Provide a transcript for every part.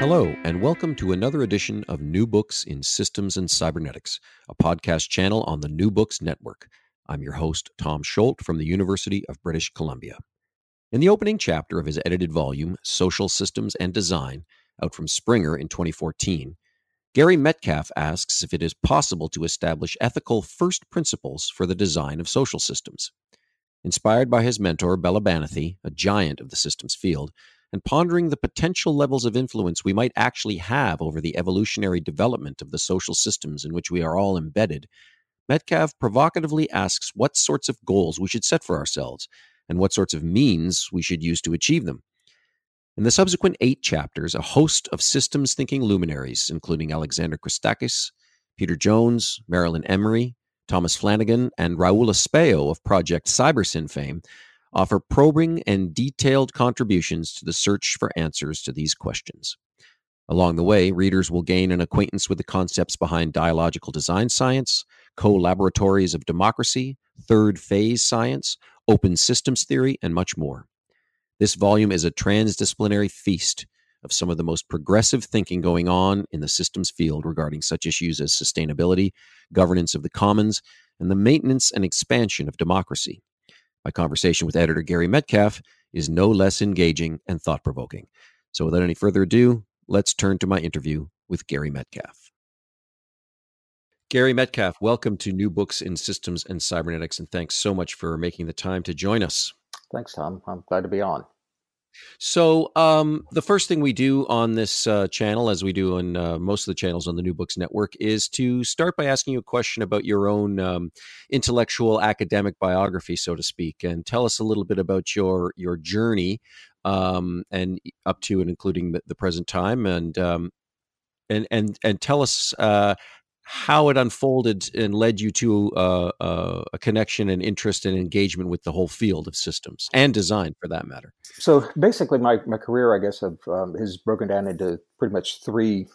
Hello, and welcome to another edition of New Books in Systems and Cybernetics, a podcast channel on the New Books Network. I'm your host, Tom Scholte from the University of British Columbia. In the opening chapter of his edited volume, Social Systems and Design, out from Springer in 2014, Gary Metcalf asks if it is possible to establish ethical first principles for the design of social systems. Inspired by his mentor, Bela Banathy, a giant of the systems field, and pondering the potential levels of influence we might actually have over the evolutionary development of the social systems in which we are all embedded, Metcalf provocatively asks what sorts of goals we should set for ourselves and what sorts of means we should use to achieve them. In the subsequent eight chapters, a host of systems thinking luminaries, including Alexander Christakis, Peter Jones, Merrelyn Emery, Thomas Flanagan, and Raul Espejo of Project Cybersyn fame, offer probing and detailed contributions to the search for answers to these questions. Along the way, readers will gain an acquaintance with the concepts behind dialogical design science, co laboratories of democracy, third phase science, open systems theory, and much more. This volume is a transdisciplinary feast of some of the most progressive thinking going on in the systems field regarding such issues as sustainability, governance of the commons, and the maintenance and expansion of democracy. My conversation with editor Gary Metcalf is no less engaging and thought provoking. So, without any further ado, let's turn to my interview with Gary Metcalf. Gary Metcalf, welcome to New Books in Systems and Cybernetics, and thanks so much for making the time to join us. Thanks, Tom. I'm glad to be on. So, um, the first thing we do on this uh, channel, as we do on uh, most of the channels on the New Books Network, is to start by asking you a question about your own um, intellectual academic biography, so to speak, and tell us a little bit about your your journey um, and up to and including the, the present time, and um, and and and tell us uh, how it unfolded and led you to uh, uh, a connection and interest and engagement with the whole field of systems and design for that matter. So basically my, my career i guess have, um, broken down into pretty much three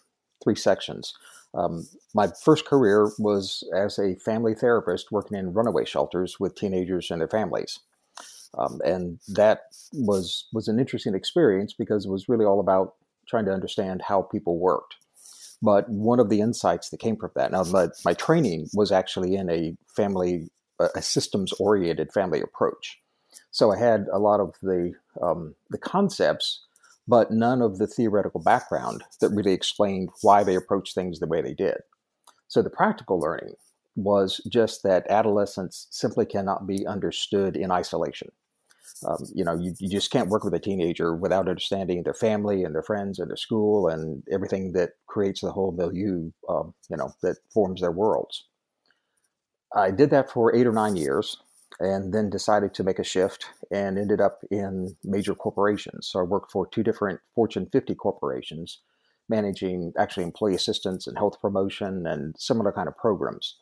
three sections. Um, my first career was as a family therapist working in runaway shelters with teenagers and their families. Um, and that was was an interesting experience because it was really all about trying to understand how people worked but one of the insights that came from that, now my, my training was actually in a family, a systems oriented family approach. So I had a lot of the, um, the concepts, but none of the theoretical background that really explained why they approached things the way they did. So the practical learning was just that adolescence simply cannot be understood in isolation. Um, you know, you, you just can't work with a teenager without understanding their family and their friends and their school and everything that creates the whole milieu, um, you know, that forms their worlds. I did that for eight or nine years and then decided to make a shift and ended up in major corporations. So I worked for two different Fortune 50 corporations managing actually employee assistance and health promotion and similar kind of programs.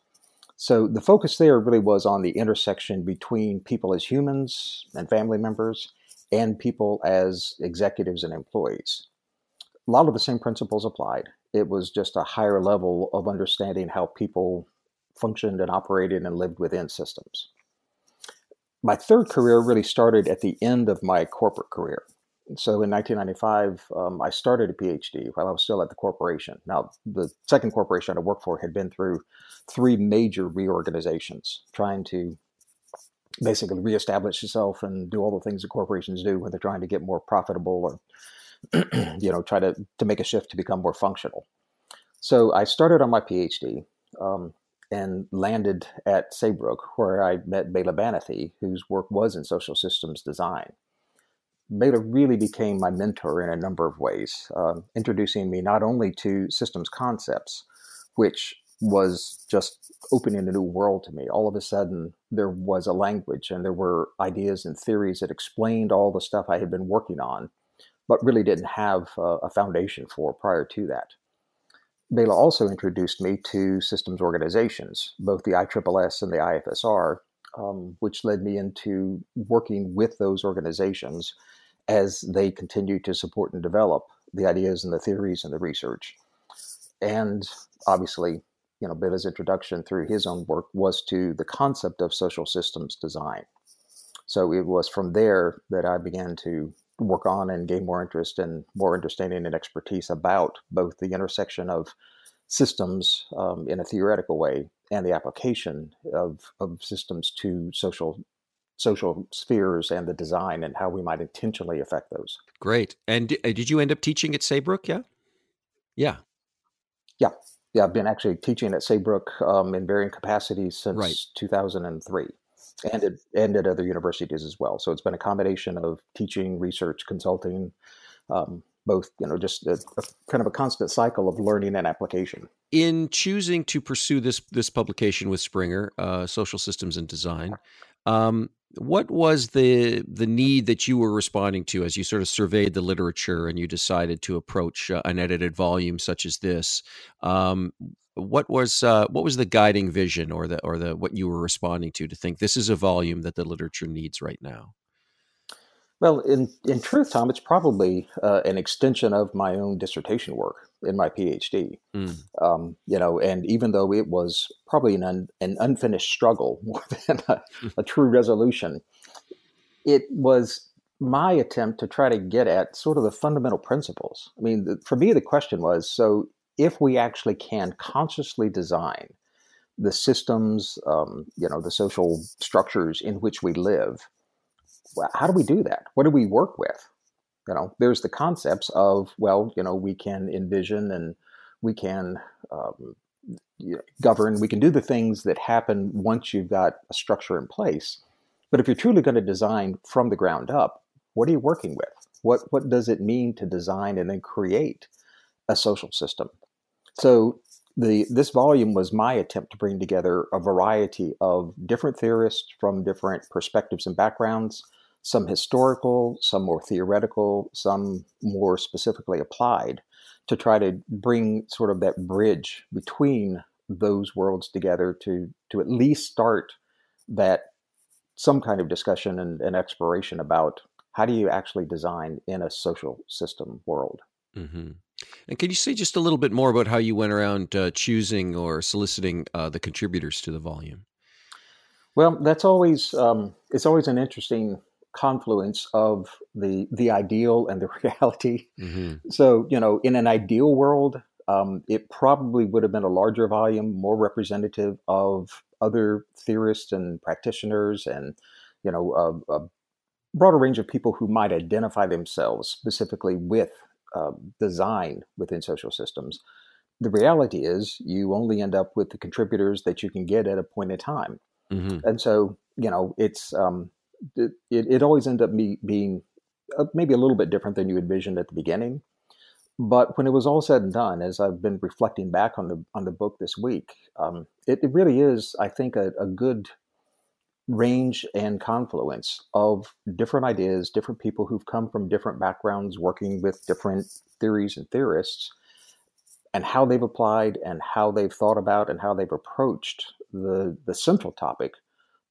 So the focus there really was on the intersection between people as humans and family members and people as executives and employees. A lot of the same principles applied. It was just a higher level of understanding how people functioned and operated and lived within systems. My third career really started at the end of my corporate career so in 1995, um, I started a PhD while I was still at the corporation. Now, the second corporation I worked for had been through three major reorganizations, trying to basically reestablish itself and do all the things that corporations do when they're trying to get more profitable or, you know, try to, to make a shift to become more functional. So I started on my PhD um, and landed at Saybrook, where I met Bela Banathy, whose work was in social systems design. Bela really became my mentor in a number of ways, uh, introducing me not only to systems concepts, which was just opening a new world to me. All of a sudden, there was a language and there were ideas and theories that explained all the stuff I had been working on, but really didn't have a foundation for prior to that. Bela also introduced me to systems organizations, both the ISSS and the IFSR, um, which led me into working with those organizations as they continue to support and develop the ideas and the theories and the research. And obviously, you know, Bela's introduction through his own work was to the concept of social systems design. So it was from there that I began to work on and gain more interest and more understanding and expertise about both the intersection of systems um, in a theoretical way and the application of, of systems to social social spheres and the design and how we might intentionally affect those. Great. And did you end up teaching at Saybrook? Yeah. Yeah. Yeah. Yeah. I've been actually teaching at Saybrook um, in varying capacities since right. 2003 and at, and at other universities as well. So it's been a combination of teaching, research, consulting, um, both you know just a, a, kind of a constant cycle of learning and application in choosing to pursue this this publication with springer uh, social systems and design um, what was the the need that you were responding to as you sort of surveyed the literature and you decided to approach uh, an edited volume such as this? Um, what was uh, what was the guiding vision or the or the what you were responding to to think this is a volume that the literature needs right now well, in, in truth, Tom, it's probably uh, an extension of my own dissertation work in my PhD. Mm. Um, you know, and even though it was probably an, un, an unfinished struggle more than a, a true resolution, it was my attempt to try to get at sort of the fundamental principles. I mean, the, for me, the question was so if we actually can consciously design the systems, um, you know, the social structures in which we live how do we do that? What do we work with? You know, there's the concepts of, well, you know, we can envision and we can um, govern, we can do the things that happen once you've got a structure in place. But if you're truly going to design from the ground up, what are you working with? What, what does it mean to design and then create a social system? So the this volume was my attempt to bring together a variety of different theorists from different perspectives and backgrounds some historical, some more theoretical, some more specifically applied, to try to bring sort of that bridge between those worlds together to to at least start that some kind of discussion and, and exploration about how do you actually design in a social system world. Mm-hmm. And can you say just a little bit more about how you went around uh, choosing or soliciting uh, the contributors to the volume? Well, that's always um, it's always an interesting confluence of the the ideal and the reality. Mm-hmm. So you know, in an ideal world, um, it probably would have been a larger volume, more representative of other theorists and practitioners, and you know, a, a broader range of people who might identify themselves specifically with uh, design within social systems. The reality is, you only end up with the contributors that you can get at a point in time, mm-hmm. and so you know, it's um, it, it always ended up be, being uh, maybe a little bit different than you envisioned at the beginning. But when it was all said and done, as I've been reflecting back on the on the book this week, um, it, it, really is, I think, a, a good range and confluence of different ideas, different people who've come from different backgrounds, working with different theories and theorists, and how they've applied and how they've thought about and how they've approached the the central topic,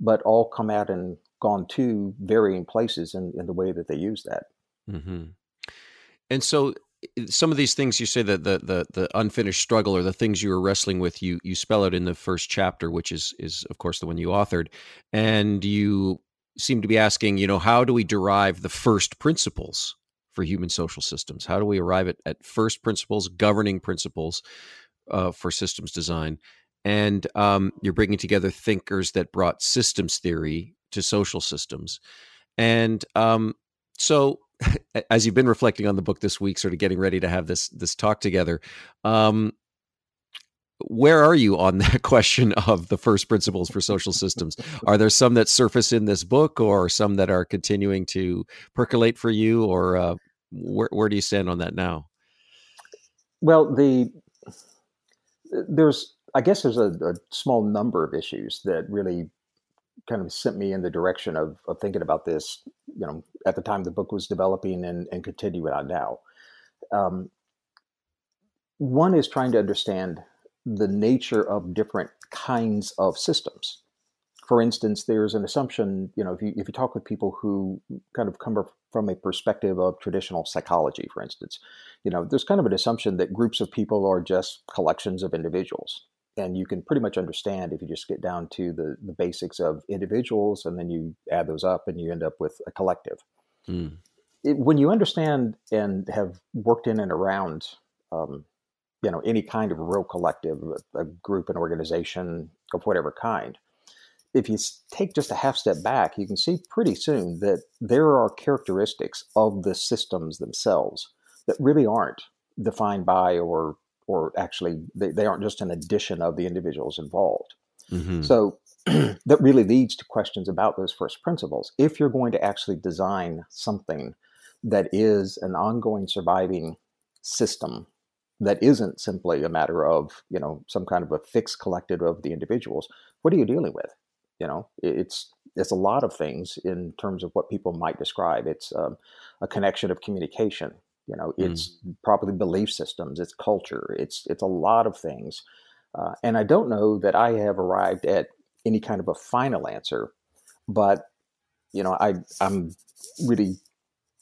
but all come out and gone to varying places in, in the way that they use that. Mm-hmm. And so some of these things you say that the, the the unfinished struggle or the things you were wrestling with you you spell out in the first chapter which is is of course the one you authored. And you seem to be asking you know how do we derive the first principles for human social systems? How do we arrive at, at first principles governing principles uh, for systems design? And um, you're bringing together thinkers that brought systems theory to social systems. And um, so, as you've been reflecting on the book this week, sort of getting ready to have this this talk together, um, where are you on that question of the first principles for social systems? Are there some that surface in this book, or some that are continuing to percolate for you, or uh, where where do you stand on that now? Well, the there's I guess there's a, a small number of issues that really kind of sent me in the direction of, of thinking about this, you know, at the time the book was developing and, and continuing on now. Um, one is trying to understand the nature of different kinds of systems. For instance, there's an assumption, you know, if you, if you talk with people who kind of come from a perspective of traditional psychology, for instance, you know, there's kind of an assumption that groups of people are just collections of individuals and you can pretty much understand if you just get down to the the basics of individuals, and then you add those up, and you end up with a collective. Mm. It, when you understand and have worked in and around, um, you know, any kind of real collective, a, a group, an organization of whatever kind, if you take just a half step back, you can see pretty soon that there are characteristics of the systems themselves that really aren't defined by or or actually they, they aren't just an addition of the individuals involved. Mm-hmm. So that really leads to questions about those first principles. If you're going to actually design something that is an ongoing surviving system that isn't simply a matter of you know some kind of a fixed collective of the individuals what are you dealing with you know it's it's a lot of things in terms of what people might describe it's um, a connection of communication you know, it's mm. probably belief systems, it's culture, it's it's a lot of things. Uh, and I don't know that I have arrived at any kind of a final answer, but you know, I I'm really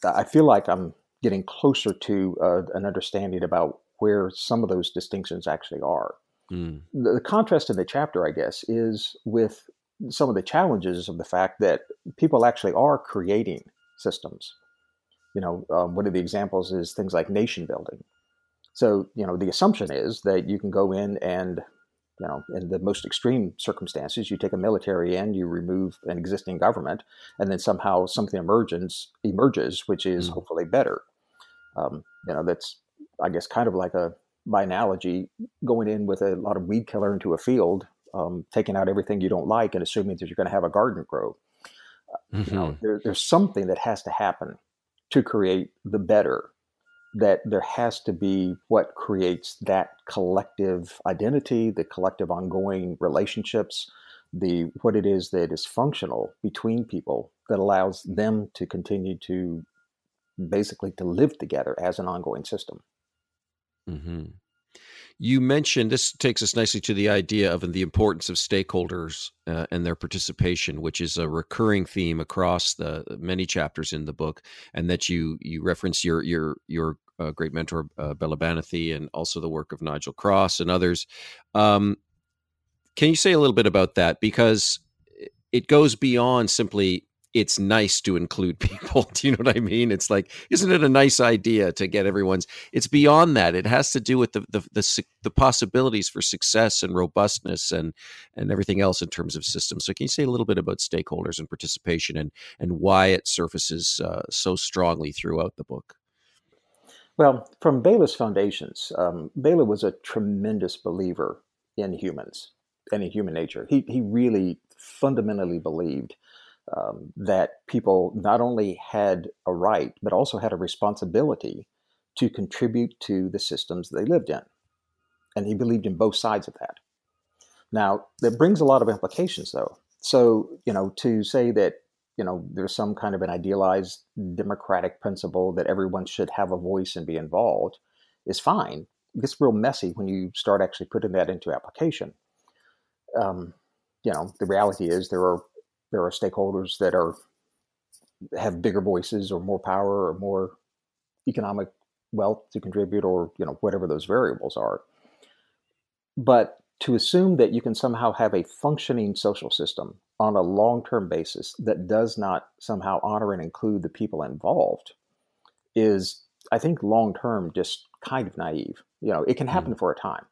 I feel like I'm getting closer to uh, an understanding about where some of those distinctions actually are. Mm. The, the, contrast in the chapter, I guess, is with some of the challenges of the fact that people actually are creating systems you know, um, one of the examples is things like nation building. So, you know, the assumption is that you can go in and, you know, in the most extreme circumstances, you take a military in, you remove an existing government, and then somehow something emerges, emerges, which is mm. hopefully better. Um, you know, that's, I guess, kind of like a, by analogy, going in with a lot of weed killer into a field, um, taking out everything you don't like, and assuming that you're going to have a garden grow. Mm-hmm. You know, mm-hmm. there, there's something that has to happen to create the better that there has to be what creates that collective identity the collective ongoing relationships the what it is that is functional between people that allows them to continue to basically to live together as an ongoing system mm-hmm. You mentioned this takes us nicely to the idea of the importance of stakeholders uh, and their participation, which is a recurring theme across the many chapters in the book, and that you you reference your your your uh, great mentor uh, Bela Banathy and also the work of Nigel Cross and others. Um, can you say a little bit about that because it goes beyond simply it's nice to include people. Do you know what I mean? It's like, isn't it a nice idea to get everyone's? It's beyond that. It has to do with the the the, the possibilities for success and robustness and and everything else in terms of systems. So, can you say a little bit about stakeholders and participation and and why it surfaces uh, so strongly throughout the book? Well, from Bela's foundations, um, Bela was a tremendous believer in humans and in human nature. He he really fundamentally believed um, that people not only had a right, but also had a responsibility to contribute to the systems they lived in. And he believed in both sides of that. Now, that brings a lot of implications, though. So, you know, to say that, you know, there's some kind of an idealized democratic principle that everyone should have a voice and be involved is fine. It gets real messy when you start actually putting that into application. Um, you know, the reality is there are there are stakeholders that are have bigger voices or more power or more economic wealth to contribute or you know whatever those variables are but to assume that you can somehow have a functioning social system on a long-term basis that does not somehow honor and include the people involved is i think long-term just kind of naive you know it can happen mm. for a time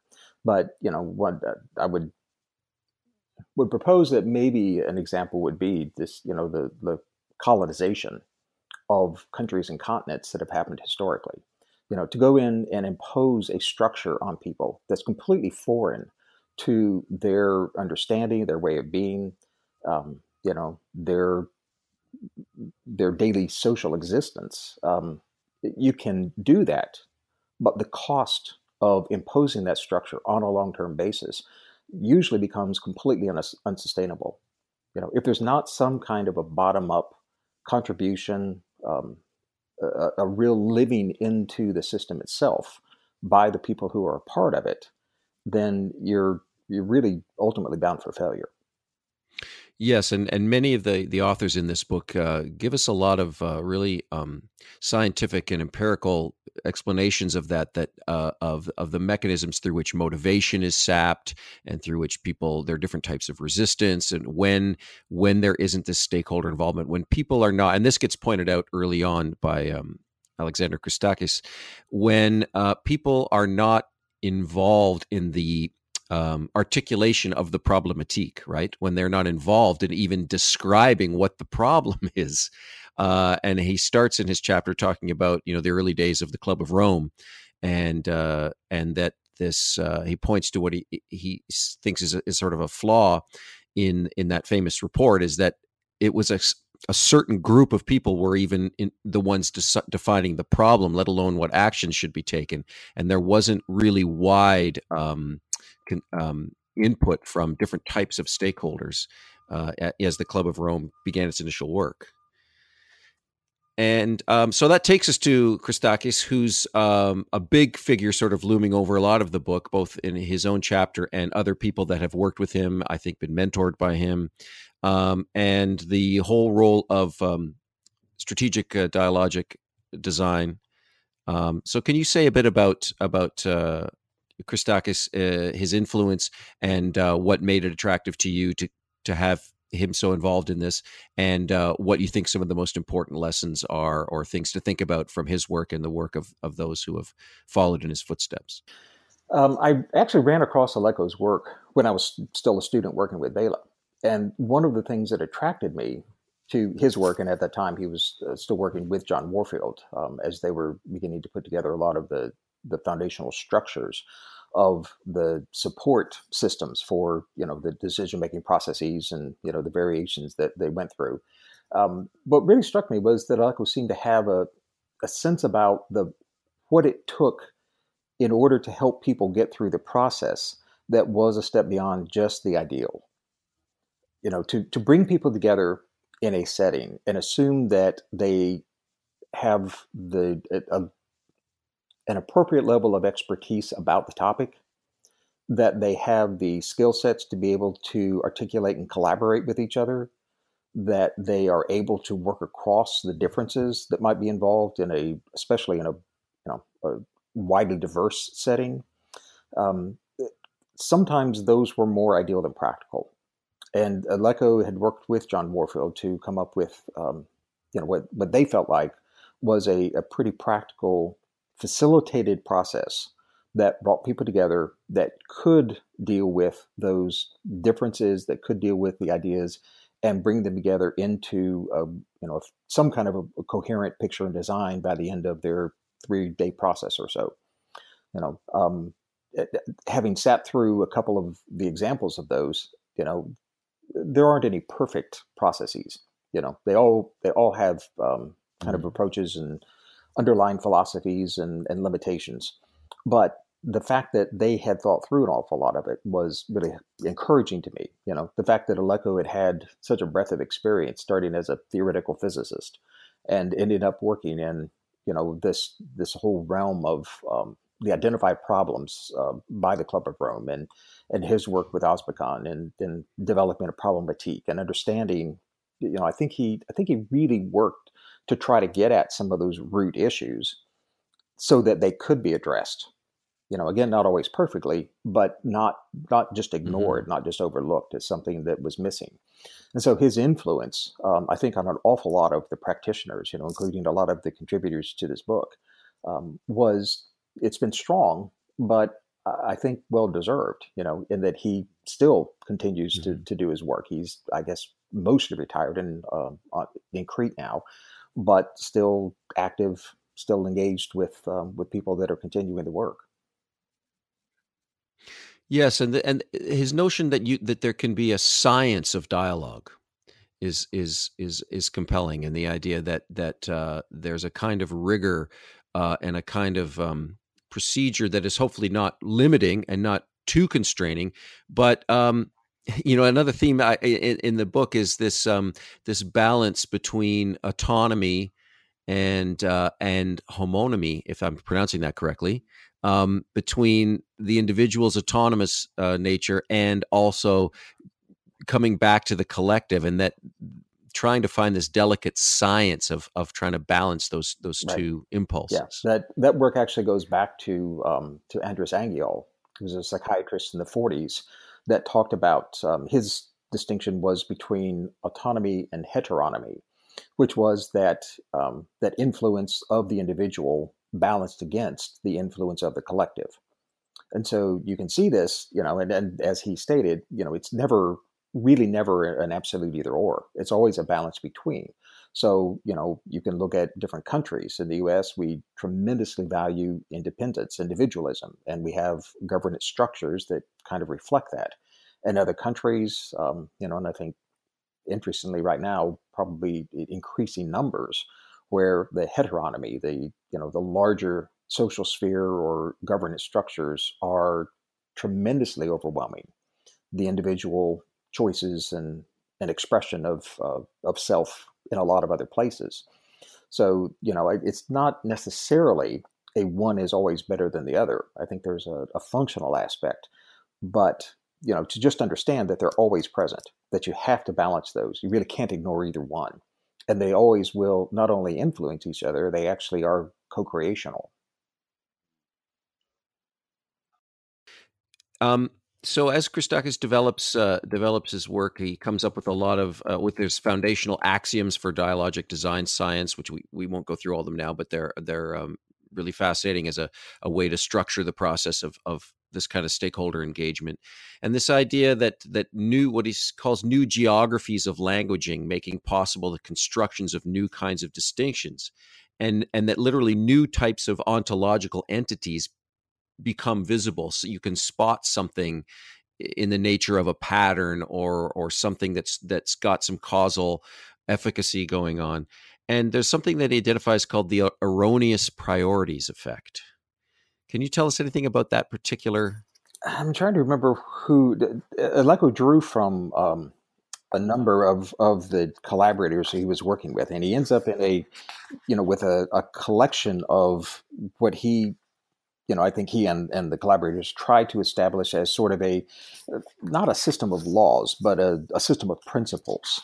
but you know what uh, i would would propose that maybe an example would be this, you know, the, the colonization of countries and continents that have happened historically. You know, to go in and impose a structure on people that's completely foreign to their understanding, their way of being, um, you know, their their daily social existence. Um, you can do that, but the cost of imposing that structure on a long term basis usually becomes completely un- unsustainable. You know, if there's not some kind of a bottom up contribution, um, a, a, real living into the system itself by the people who are a part of it, then you're you're really ultimately bound for failure. Yes, and, and many of the, the authors in this book uh, give us a lot of uh, really um, scientific and empirical explanations of that that uh, of of the mechanisms through which motivation is sapped and through which people there are different types of resistance and when when there isn't this stakeholder involvement when people are not and this gets pointed out early on by um, Alexander Christakis when uh, people are not involved in the um, articulation of the problematique, right? When they're not involved in even describing what the problem is. Uh, and he starts in his chapter talking about, you know, the early days of the Club of Rome, and uh, and that this uh, he points to what he he thinks is, a, is sort of a flaw in in that famous report is that it was a, a certain group of people were even the ones de- defining the problem, let alone what actions should be taken, and there wasn't really wide um, um, input from different types of stakeholders uh, as the Club of Rome began its initial work. And um, so that takes us to Christakis, who's um, a big figure, sort of looming over a lot of the book, both in his own chapter and other people that have worked with him, I think, been mentored by him, um, and the whole role of um, strategic uh, dialogic design. Um, so, can you say a bit about about uh, Christakis, uh, his influence, and uh, what made it attractive to you to to have him so involved in this, and uh, what you think some of the most important lessons are, or things to think about from his work and the work of of those who have followed in his footsteps. Um, I actually ran across Aleko's work when I was still a student working with Bela, and one of the things that attracted me to his work, and at that time he was uh, still working with John Warfield um, as they were beginning to put together a lot of the the foundational structures of the support systems for you know the decision making processes and you know the variations that they went through. Um, what really struck me was that Aleko seemed to have a, a sense about the what it took in order to help people get through the process that was a step beyond just the ideal. You know, to to bring people together in a setting and assume that they have the a, an appropriate level of expertise about the topic, that they have the skill sets to be able to articulate and collaborate with each other, that they are able to work across the differences that might be involved in a, especially in a, you know, a widely diverse setting. Um, sometimes those were more ideal than practical. And Aleko had worked with John Warfield to come up with, um, you know, what, what they felt like was a, a pretty practical facilitated process that brought people together that could deal with those differences, that could deal with the ideas, and bring them together into a, you know some kind of a, a coherent picture and design by the end of their three day process or so. You know, um, eh, eh, having sat through a couple of the examples of those, you know, there aren't any perfect processes. You know, they all they all have um, kind mm-hmm. of approaches and underlying philosophies and, and limitations. But the fact that they had thought through an awful lot of it was really encouraging to me. You know, the fact that Aleko had had such a breadth of experience, starting as a theoretical physicist, and ended up working in you know this this whole realm of um, the identified problems uh, by the Club of Rome, and and his work with Ozbekhan, and in developing a problematique and understanding. You know, I think he I think he really worked to try to get at some of those root issues so that they could be addressed you know again not always perfectly but not not just mm-hmm. ignored mm-hmm. not just overlooked as something that was missing and so his influence um, i think on an awful lot of the practitioners you know including a lot of the contributors to this book um, was it's been strong but i think well deserved you know in that he still continues mm-hmm. to, to do his work he's i guess mostly retired in uh, in crete now but still active, still engaged with um, with people that are continuing the work. Yes, and the, and his notion that you that there can be a science of dialogue is is is is compelling, and the idea that that uh, there's a kind of rigor uh, and a kind of um, procedure that is hopefully not limiting and not too constraining, but um, you know another theme I, in, in, the book is this um, this balance between autonomy and uh, and homonomy, if I'm pronouncing that correctly, um, between the individual's autonomous uh, nature and also coming back to the collective and that trying to find this delicate science of of trying to balance those those right. two impulses. Yes, that that work actually goes back to um, to Andras Angyal, who was a psychiatrist in the 40s, that talked about um, his distinction was between autonomy and heteronomy, which was that um, that influence of the individual balanced against the influence of the collective. And so you can see this, you know, and, and as he stated, you know, it's never really never an absolute either or. It's always a balance between. So, you know, you can look at different countries. In the US, we tremendously value independence, individualism, and we have governance structures that kind of reflect that. In other countries, um, you know, and I think interestingly right now, probably increasing numbers where the heteronomy, the, you know, the larger social sphere or governance structures are tremendously overwhelming the individual choices and, and expression of, uh, of self in a lot of other places. So, you know, it's not necessarily a one is always better than the other. I think there's a, a functional aspect, but, you know, to just understand that they're always present, that you have to balance those. You really can't ignore either one. And they always will not only influence each other, they actually are co creational. Um, so as Christakis develops uh, develops his work, he comes up with a lot of uh, with his foundational axioms for dialogic design science, which we, we won't go through all of them now, but they're they're um, really fascinating as a, a way to structure the process of of this kind of stakeholder engagement, and this idea that that new what he calls new geographies of languaging, making possible the constructions of new kinds of distinctions, and and that literally new types of ontological entities become visible so you can spot something in the nature of a pattern or or something that's that's got some causal efficacy going on. And there's something that he identifies called the erroneous priorities effect. Can you tell us anything about that particular i'm trying to remember who Aleko drew from um, a number of of the collaborators he was working with and he ends up in a you know with a, a collection of what he you know, I think he and, and the collaborators try to establish as sort of a, not a system of laws, but a, a system of principles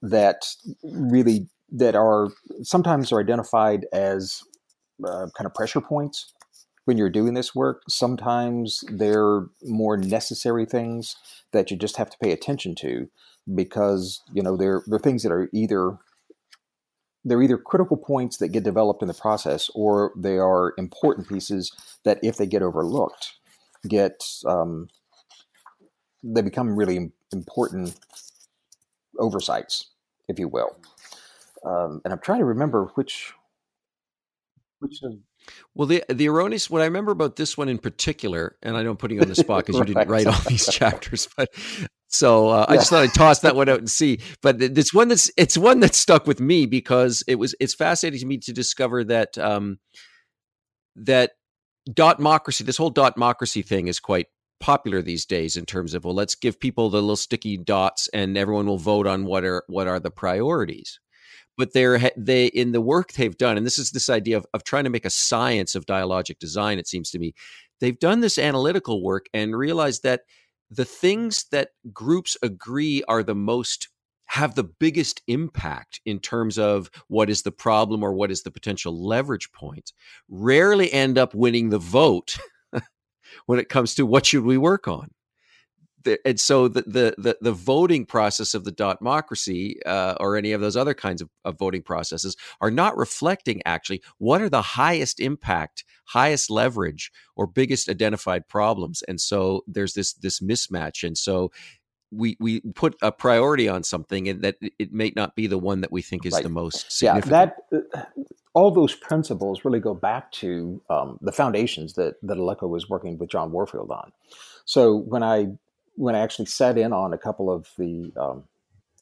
that really, that are sometimes are identified as uh, kind of pressure points when you're doing this work. Sometimes they're more necessary things that you just have to pay attention to because, you know, they're, they're things that are either they're either critical points that get developed in the process or they are important pieces that if they get overlooked get um, they become really important oversights if you will um, and i'm trying to remember which which of well, the the erroneous. What I remember about this one in particular, and I know I'm putting you on the spot because you didn't write all these chapters, but so uh, yeah. I just thought I'd toss that one out and see. But it's one that's it's one that stuck with me because it was it's fascinating to me to discover that um, that democracy this whole dot democracy thing, is quite popular these days in terms of well, let's give people the little sticky dots and everyone will vote on what are what are the priorities but they're they in the work they've done and this is this idea of, of trying to make a science of dialogic design it seems to me they've done this analytical work and realized that the things that groups agree are the most have the biggest impact in terms of what is the problem or what is the potential leverage point rarely end up winning the vote when it comes to what should we work on and so the, the, the the voting process of the dotmocracy uh, or any of those other kinds of, of, voting processes are not reflecting actually what are the highest impact, highest leverage, or biggest identified problems. And so there's this this mismatch, and so we we put a priority on something, and that it may not be the one that we think is right. the most significant. Yeah, that. Uh, all those principles really go back to um, the foundations that that Aleko was working with John Warfield on. So when I when I actually sat in on a couple of the um,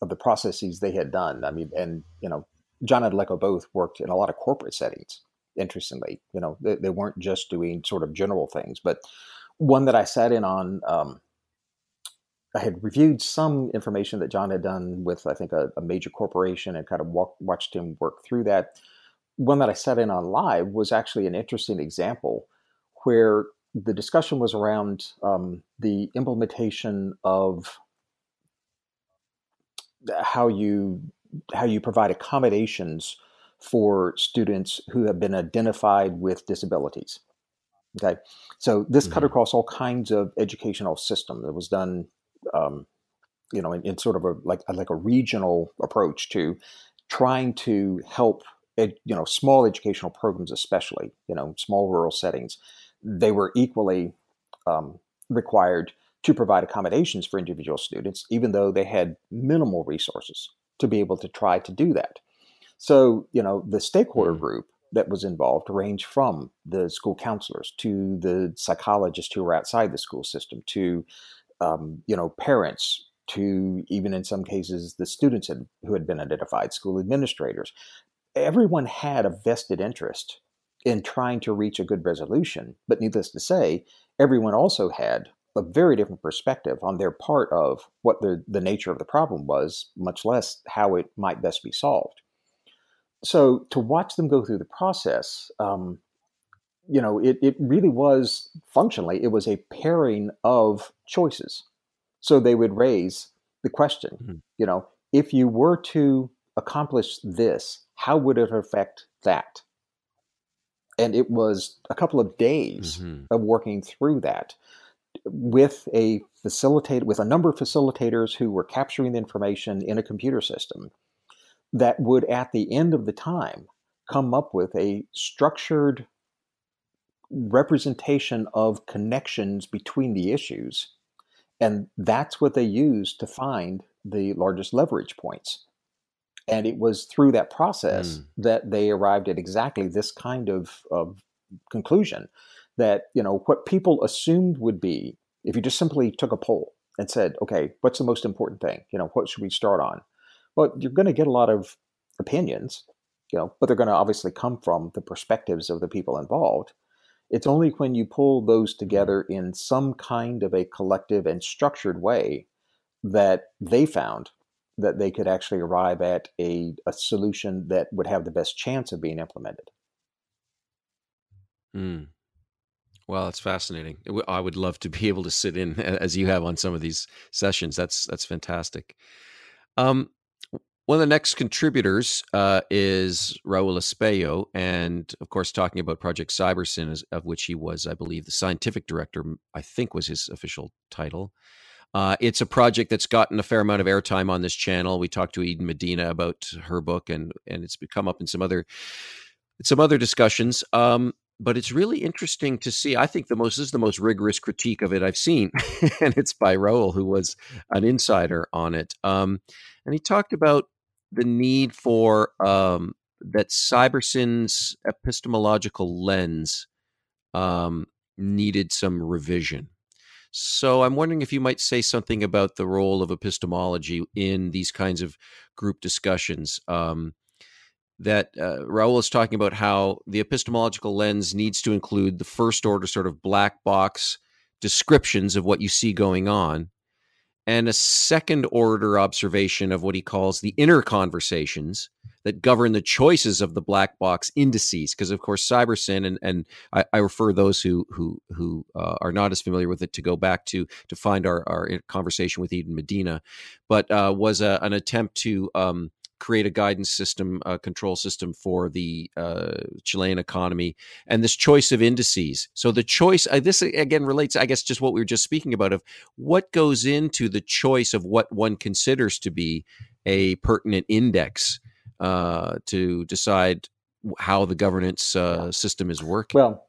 of the processes they had done. I mean, and you know, John and Aleko both worked in a lot of corporate settings. Interestingly, you know, they, they, weren't just doing sort of general things, but one that I sat in on. Um, I had reviewed some information that John had done with, I think, a, a major corporation, and kind of walk, watched him work through that. One that I sat in on live was actually an interesting example where the discussion was around um, the implementation of how you how you provide accommodations for students who have been identified with disabilities. Okay, so this mm-hmm. cut across all kinds of educational systems. It was done, um, you know, in, in, sort of a like like a regional approach to trying to help, ed, you know, small educational programs, especially you know, small rural settings. They were equally um, required to provide accommodations for individual students, even though they had minimal resources to be able to try to do that. So, you know, the stakeholder mm-hmm. group that was involved ranged from the school counselors to the psychologists who were outside the school system to, um, you know, parents to even in some cases the students had, who had been identified, school administrators. Everyone had a vested interest in trying to reach a good resolution. But needless to say, everyone also had a very different perspective on their part of what the, the nature of the problem was, much less how it might best be solved. So to watch them go through the process, um, you know, it, it really was functionally, it was a pairing of choices. So they would raise the question, mm-hmm. you know, if you were to accomplish this, how would it affect that? And it was a couple of days mm-hmm. of working through that with a facilitator with a number of facilitators who were capturing the information in a computer system that would at the end of the time come up with a structured representation of connections between the issues and that's what they used to find the largest leverage points and it was through that process mm. that they arrived at exactly this kind of, of conclusion that you know what people assumed would be if you just simply took a poll and said okay what's the most important thing? You know what should we start on? Well you're going to get a lot of opinions you know but they're going to obviously come from the perspectives of the people involved. It's only when you pull those together in some kind of a collective and structured way that they found that they could actually arrive at a, a solution that would have the best chance of being implemented. Mm. Well, that's fascinating. I would love to be able to sit in as you have on some of these sessions. That's that's fantastic. Um, one of the next contributors uh, is Raul Espejo, and of course, talking about Project Cybersyn, of which he was, I believe, the scientific director. I think was his official title. Uh, it's a project that's gotten a fair amount of airtime on this channel. We talked to Eden Medina about her book, and and it's become up in some other some other discussions. Um, but it's really interesting to see. I think the most is the most rigorous critique of it I've seen, and it's by Raul, who was an insider on it. Um, and he talked about the need for um, that Cybersyn's epistemological lens um, needed some revision. So I'm wondering if you might say something about the role of epistemology in these kinds of group discussions. Um, that uh, Raul is talking about how the epistemological lens needs to include the first order sort of black box descriptions of what you see going on, and a second order observation of what he calls the inner conversations that govern the choices of the black box indices. Because of course, CyberSyn and and I, I refer those who who who uh, are not as familiar with it to go back to to find our our conversation with Eden Medina, but uh, was a, an attempt to um, create a guidance system, a control system for the uh, Chilean economy, and this choice of indices. So the choice, uh, this again relates, I guess, just what we were just speaking about of what goes into the choice of what one considers to be a pertinent index uh, to decide how the governance uh, system is working? Well,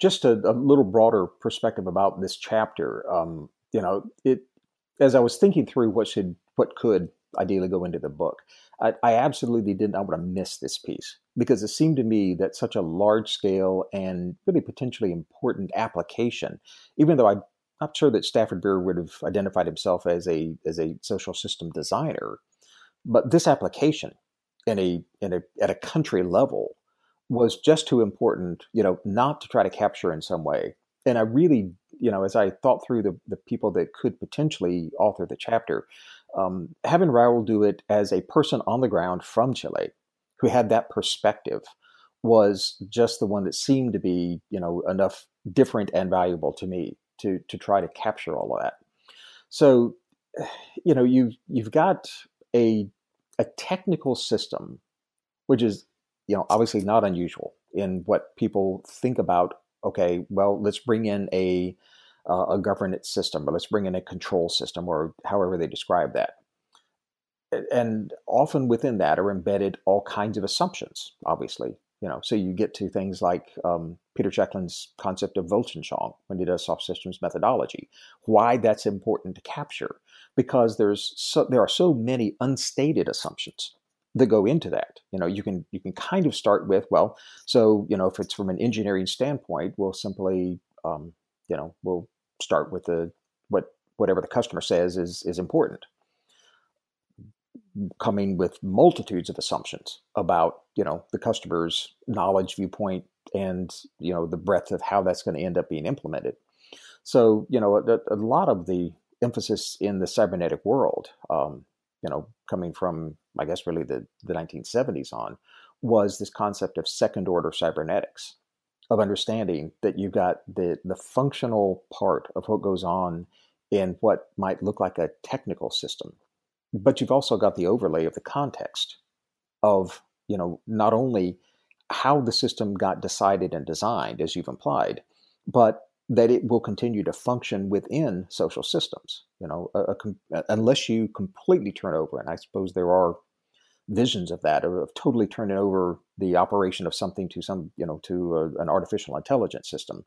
just a, a, little broader perspective about this chapter. Um, you know, it as I was thinking through what should what could ideally go into the book, I, I absolutely did not want to miss this piece because it seemed to me that such a large scale and really potentially important application, even though I'm not sure that Stafford Beer would have identified himself as a as a social system designer, but this application in a in a at a country level was just too important, you know, not to try to capture in some way. And I really, you know, as I thought through the the people that could potentially author the chapter, um, having Raul do it as a person on the ground from Chile, who had that perspective, was just the one that seemed to be, you know, enough different and valuable to me to to try to capture all of that. So, you know, you you've got a a technical system, which is you know obviously not unusual in what people think about. Okay, well, let's bring in a uh, a governance system, but let's bring in a control system, or however they describe that. And often within that are embedded all kinds of assumptions. Obviously, you know, so you get to things like um, Peter Checkland's concept of Weltanschauung when he does soft systems methodology. Why that's important to capture because there's so, there are so many unstated assumptions that go into that. You know, you can you can kind of start with well, so you know, if it's from an engineering standpoint, we'll simply um, you know we'll start with the what whatever the customer says is is important. Coming with multitudes of assumptions about you know the customer's knowledge viewpoint and you know the breadth of how that's going to end up being implemented. So you know a, a lot of the emphasis in the cybernetic world um, you know coming from i guess really the, the 1970s on was this concept of second order cybernetics of understanding that you've got the the functional part of what goes on in what might look like a technical system but you've also got the overlay of the context of you know not only how the system got decided and designed as you've implied but that it will continue to function within social systems you know a, a, unless you completely turn over and i suppose there are visions of that of, of totally turning over the operation of something to some you know to a, an artificial intelligence system.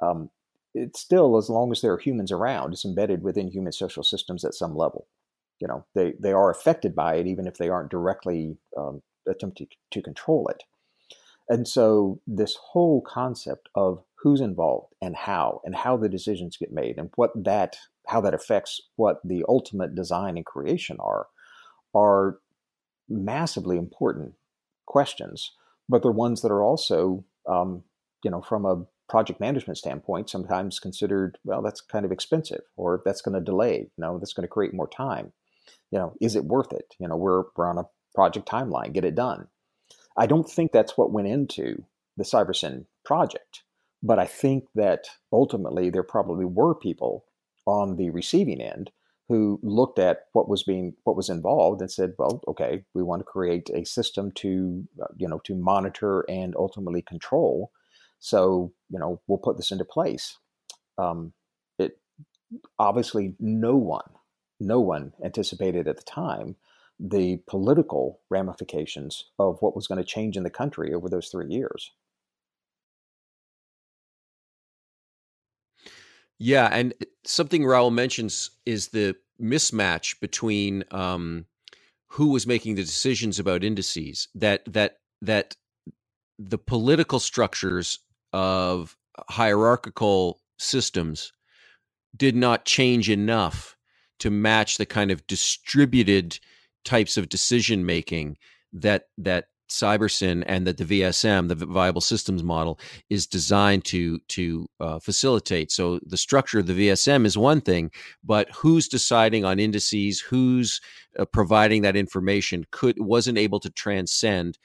Um, it's still as long as there are humans around it's embedded within human social systems at some level. You know they they are affected by it even if they aren't directly um, attempting to control it. And so this whole concept of who's involved and how and how the decisions get made and what that how that affects what the ultimate design and creation are are massively important questions but they're ones that are also um, you know from a project management standpoint sometimes considered well that's kind of expensive or that's going to delay you know that's going to create more time you know, is it worth it? You know, we're we're on a project timeline, get it done. I don't think that's what went into the Cybersyn project, but I think that ultimately there probably were people on the receiving end who looked at what was being what was involved and said, well, okay, we want to create a system to uh, you know to monitor and ultimately control. So you know we'll put this into place. Um, it obviously no one no one anticipated at the time the political ramifications of what was going to change in the country over those three years. Yeah, and something Raul mentions is the mismatch between um, who was making the decisions about indices. That that that the political structures of hierarchical systems did not change enough to match the kind of distributed types of decision making that that Cybersyn and that the VSM, the Viable Systems Model, is designed to to uh, facilitate. So the structure of the VSM is one thing, but who's deciding on indices, who's uh, providing that information, could wasn't able to transcend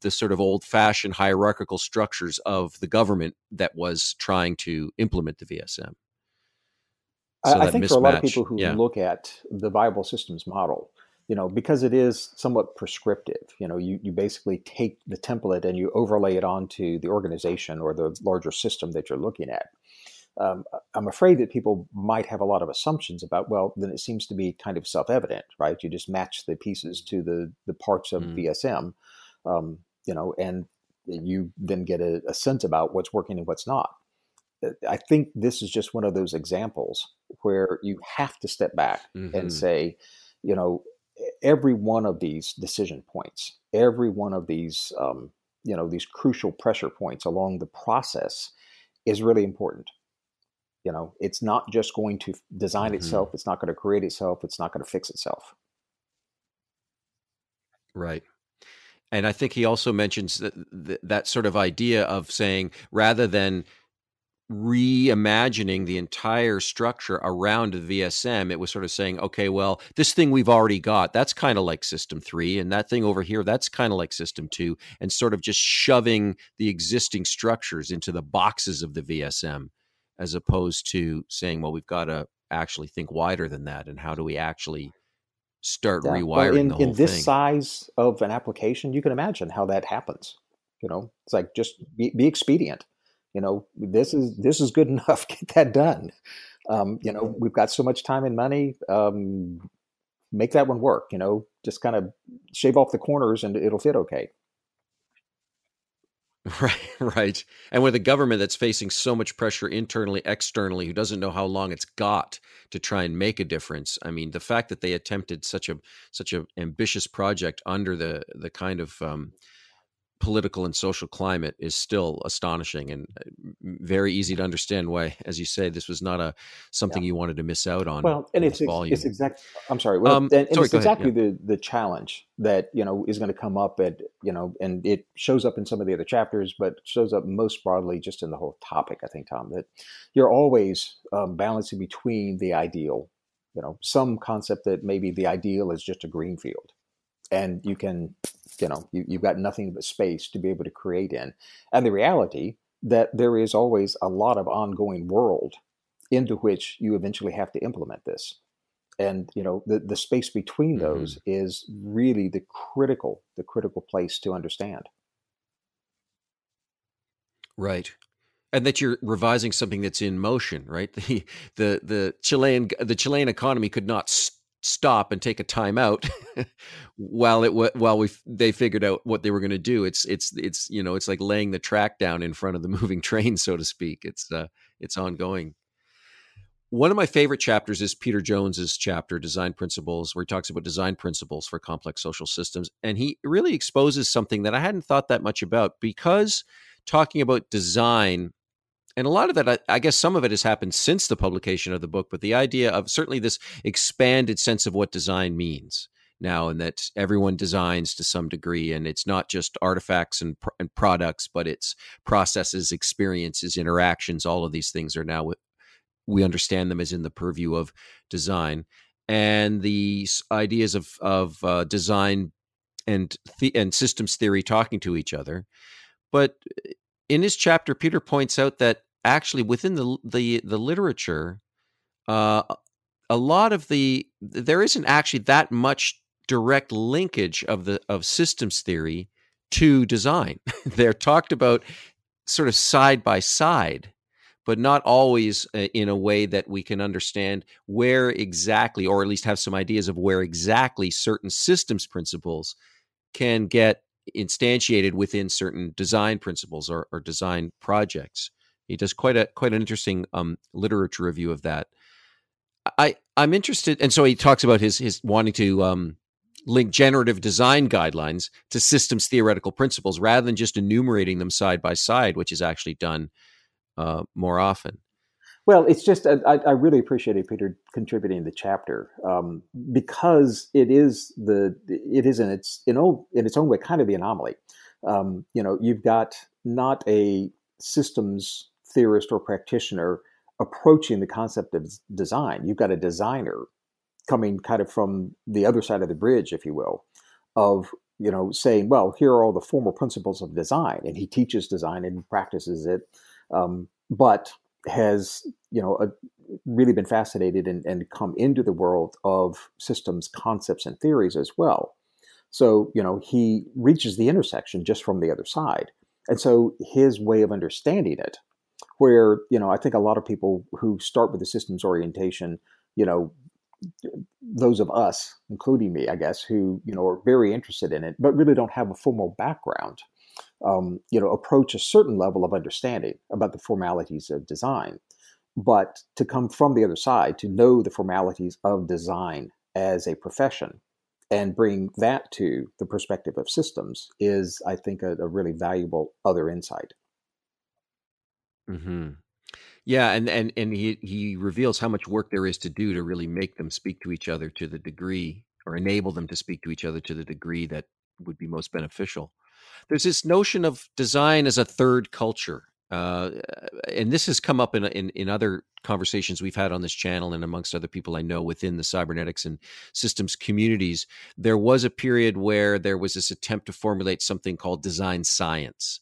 the sort of old-fashioned hierarchical structures of the government that was trying to implement the VSM. So I think mismatch, for a lot of people who yeah. look at the viable systems model, you know, because it is somewhat prescriptive, you know, you, you basically take the template and you overlay it onto the organization or the larger system that you're looking at. Um, I'm afraid that people might have a lot of assumptions about, well, then it seems to be kind of self evident, right? You just match the pieces to the, the parts of mm. VSM, um, you know, and you then get a, a sense about what's working and what's not. I think this is just one of those examples where you have to step back mm-hmm. and say, you know, every one of these decision points, every one of these, um, you know, these crucial pressure points along the process is really important. You know, it's not just going to design mm-hmm. itself. It's not going to create itself. It's not going to fix itself. Right. And I think he also mentions that that sort of idea of saying rather than reimagining the entire structure around the VSM, it was sort of saying, okay, well, this thing we've already got, that's kind of like system three, and that thing over here, that's kind of like system two, and sort of just shoving the existing structures into the boxes of the VSM, as opposed to saying, well, we've got to actually think wider than that, and how do we actually start yeah. rewiring well, in, the whole thing? in this thing. size of an application, you can imagine how that happens. You know, it's like just be, be expedient. You know, this is this is good enough. Get that done. Um, you know, we've got so much time and money. Um, make that one work. You know, just kind of shave off the corners and it'll fit okay. Right, right. And with a government that's facing so much pressure internally, externally, who doesn't know how long it's got to try and make a difference. I mean, the fact that they attempted such a such an ambitious project under the the kind of um, political and social climate is still astonishing and uh, very easy to understand why as you say this was not a something yeah. you wanted to miss out on well and it's volume. it's exact i'm sorry well, um, and, and sorry, it's exactly yeah. the the challenge that you know is going to come up at you know and it shows up in some of the other chapters but shows up most broadly just in the whole topic i think tom that you're always um, balancing between the ideal you know some concept that maybe the ideal is just a green field and you can you know you, you've got nothing but space to be able to create in. And the reality that there is always a lot of ongoing world into which you eventually have to implement this. And you know the, the space between those mm-hmm. is really the critical the critical place to understand. Right. And that you're revising something that's in motion right? The the the chilean the chilean economy could not st- stop and take a time out while it while we they figured out what they were going to do. It's it's it's you know it's like laying the track down in front of the moving train so to speak. It's uh it's ongoing. One of my favorite chapters is Peter Jones's chapter design principles where he talks about design principles for complex social systems and he really exposes something that I hadn't thought that much about because talking about design and a lot of that I, I, guess some of it has happened since the publication of the book but the idea of certainly this expanded sense of what design means now and that everyone designs to some degree and it's not just artifacts and, and products but it's processes experiences interactions all of these things are now we understand them as in the purview of design. And the ideas of of uh, design and the, and systems theory talking to each other. But in his chapter peter points out that actually within the the the literature, uh, a lot of the there isn't actually that much direct linkage of the of systems theory to design. They're talked about sort of side by side, but not always uh, in a way that we can understand where exactly, or at least have some ideas of where exactly certain systems principles can get instantiated within certain design principles or, or design projects. He does quite a quite an interesting um, literature review of that. I I'm interested, and so he talks about his his wanting to um, link generative design guidelines to systems theoretical principles rather than just enumerating them side by side, which is actually done uh, more often. Well, it's just uh, I, I, really appreciated Peter contributing the chapter um, because it is the it is in its in, own, in its own way kind of the anomaly. Um, you know, you've got not a systems theorist or practitioner approaching the concept of design. You've got a designer coming kind of from the other side of the bridge, if you will, of you know saying, well, here are all the formal principles of design, and he teaches design and practices it, um, but has you know a, really been fascinated and, and come into the world of systems concepts and theories as well. So you know he reaches the intersection just from the other side, and so his way of understanding it where you know I think a lot of people who start with the systems orientation, you know, those of us, including me, I guess, who you know are very interested in it, but really don't have a formal background, um, you know, approach a certain level of understanding about the formalities of design. But to come from the other side, to know the formalities of design as a profession and bring that to the perspective of systems is, I think, a, a really valuable other insight. Hmm Yeah, and and and he he reveals how much work there is to do to really make them speak to each other to the degree, or enable them to speak to each other to the degree that would be most beneficial. There's this notion of design as a third culture, uh, and this has come up in, in in other conversations we've had on this channel and amongst other people I know within the cybernetics and systems communities. There was a period where there was this attempt to formulate something called design science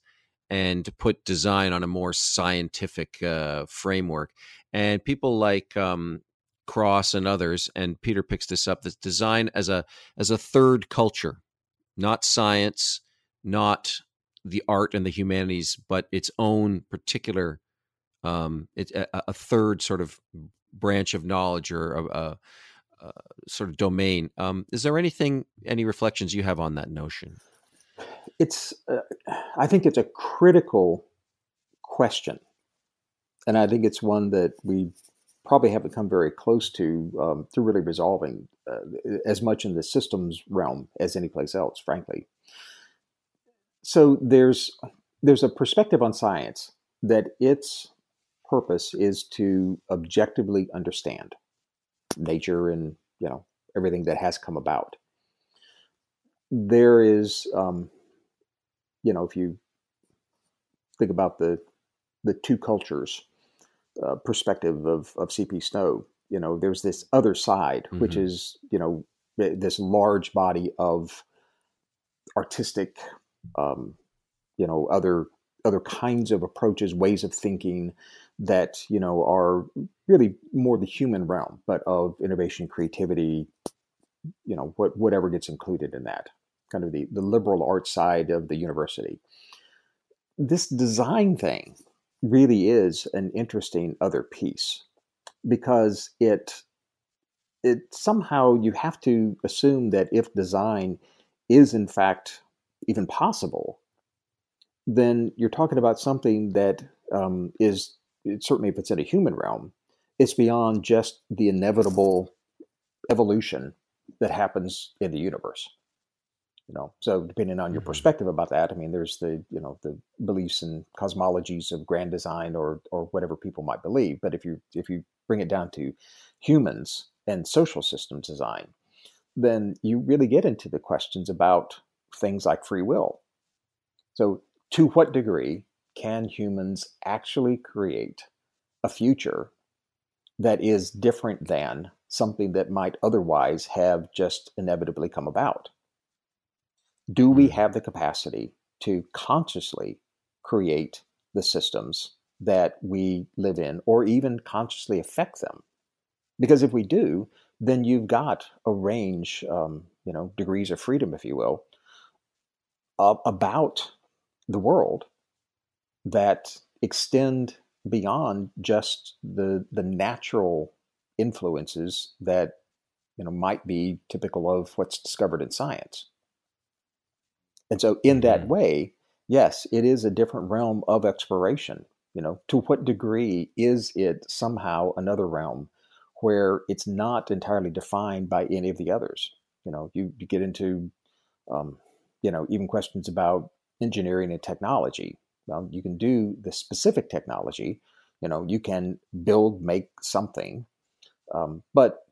and to put design on a more scientific uh, framework. And people like um, Cross and others, and Peter picks this up. This design as a as a third culture, not science, not the art and the humanities, but its own particular, um, it, a, a third sort of branch of knowledge or a, a, a sort of domain. Um, is there anything, any reflections you have on that notion? It's, uh, I think it's a critical question, and I think it's one that we probably haven't come very close to um, to really resolving uh, as much in the systems realm as any place else, frankly so there's there's a perspective on science that its purpose is to objectively understand nature and you know everything that has come about. There is, um, you know, if you think about the the two cultures uh, perspective of of CP Snow, you know, there's this other side, mm-hmm. which is you know this large body of artistic um, you know other other kinds of approaches, ways of thinking that you know are really more the human realm, but of innovation, creativity, you know what whatever gets included in that kind of the the liberal arts side of the university. This design thing really is an interesting other piece because it it somehow you have to assume that if design is in fact even possible, then you're talking about something that um, is certainly if it's in a human realm, it's beyond just the inevitable evolution that happens in the universe. You know, so depending on your mm-hmm. perspective about that, I mean, there's the you know the beliefs and cosmologies of grand design or or whatever people might believe. But if you if you bring it down to humans and social systems design, then you really get into the questions about things like free will. So, to what degree can humans actually create a future that is different than something that might otherwise have just inevitably come about? Do we hmm. have the capacity to consciously create the systems that we live in or even consciously affect them? Because if we do, then you've got a range, um, you know, degrees of freedom, if you will, uh, about the world that extend beyond just the the natural influences that you know might be typical of what's discovered in science. And so in that mm-hmm. way, yes, it is a different realm of exploration. You know, to what degree is it somehow another realm where it's not entirely defined by any of the others? You know, you, you get into um, you know, even questions about engineering and technology. Well, you can do the specific technology. You know, you can build, make something, um, but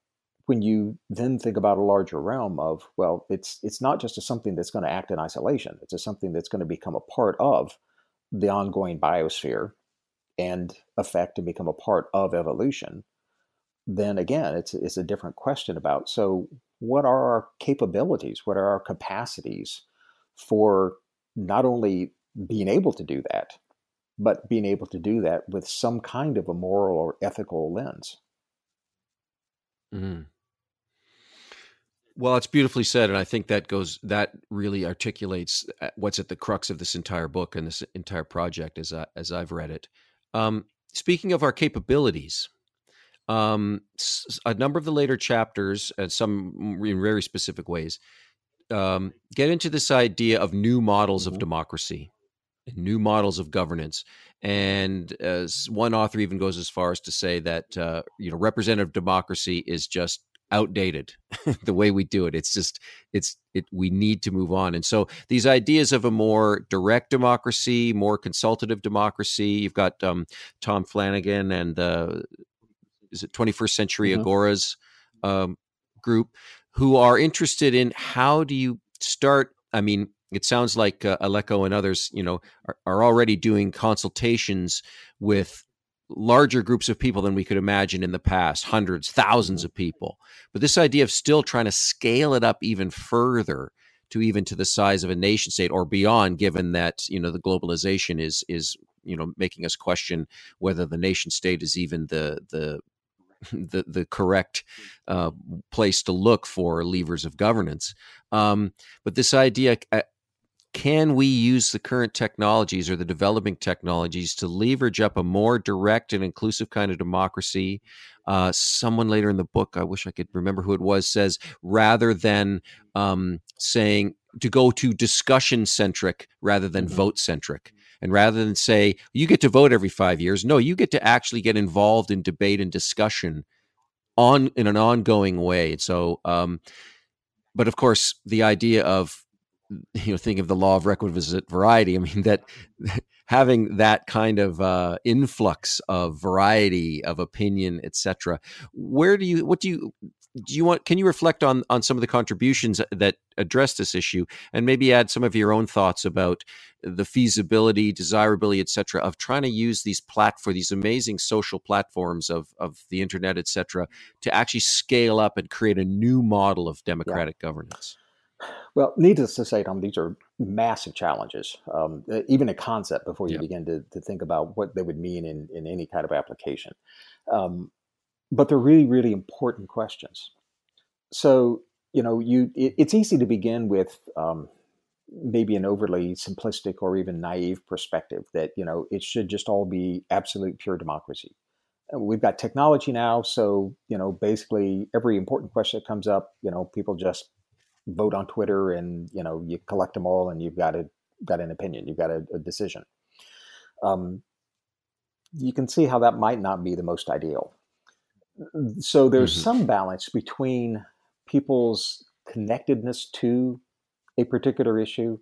when you then think about a larger realm of well, it's it's not just a something that's going to act in isolation. It's a something that's going to become a part of the ongoing biosphere and affect and become a part of evolution. Then again, it's it's a different question about so what are our capabilities? What are our capacities? for not only being able to do that, but being able to do that with some kind of a moral or ethical lens. Mm-hmm. Well, it's beautifully said, and I think that goes that really articulates uh, what's at the crux of this entire book and this entire project, as I, as I've read it. Um, speaking of our capabilities, um, a number of the later chapters, and some in very specific ways, um, get into this idea of new models mm-hmm. of democracy, new models of governance, and as one author even goes as far as to say that uh, you know representative democracy is just outdated the way we do it it's just it's it we need to move on and so these ideas of a more direct democracy more consultative democracy you've got um, tom flanagan and the is it 21st century mm-hmm. agoras um, group who are interested in how do you start i mean it sounds like uh, Aleco and others, you know, are, are, already doing consultations with larger groups of people than we could imagine in the past, hundreds, thousands mm-hmm. of people. But this idea of still trying to scale it up even further to even to the size of a nation state or beyond, given that you know the globalization is is you know making us question whether the nation state is even the the the the correct uh, place to look for levers of governance. Um, but this idea, uh, can we use the current technologies or the developing technologies to leverage up a more direct and inclusive kind of democracy? Uh, someone later in the book, I wish I could remember who it was, says rather than um, saying to go to discussion centric rather than mm-hmm. vote centric. And rather than say, you get to vote every five years, no, you get to actually get involved in debate and discussion on in an ongoing way. So, um, but of course, the idea of you know think of the law of requisite variety i mean that having that kind of uh, influx of variety of opinion etc where do you what do you do you want can you reflect on on some of the contributions that address this issue and maybe add some of your own thoughts about the feasibility desirability etc of trying to use these plat for these amazing social platforms of of the internet etc to actually scale up and create a new model of democratic yeah. governance well, needless to say, Tom, these are massive challenges. Um, even a concept before you begin to, to think about what they would mean in, in any kind of application. Um, but they're really, really important questions. So, you know, you it, it's easy to begin with um, maybe an overly simplistic or even naive perspective that you know it should just all be absolute pure democracy. We've got technology now, so you know, basically every important question that comes up, you know, people just vote on Twitter and you know you collect them all and you've got a got an opinion, you've got a, a decision. Um, you can see how that might not be the most ideal. So there's mm-hmm. some balance between people's connectedness to a particular issue,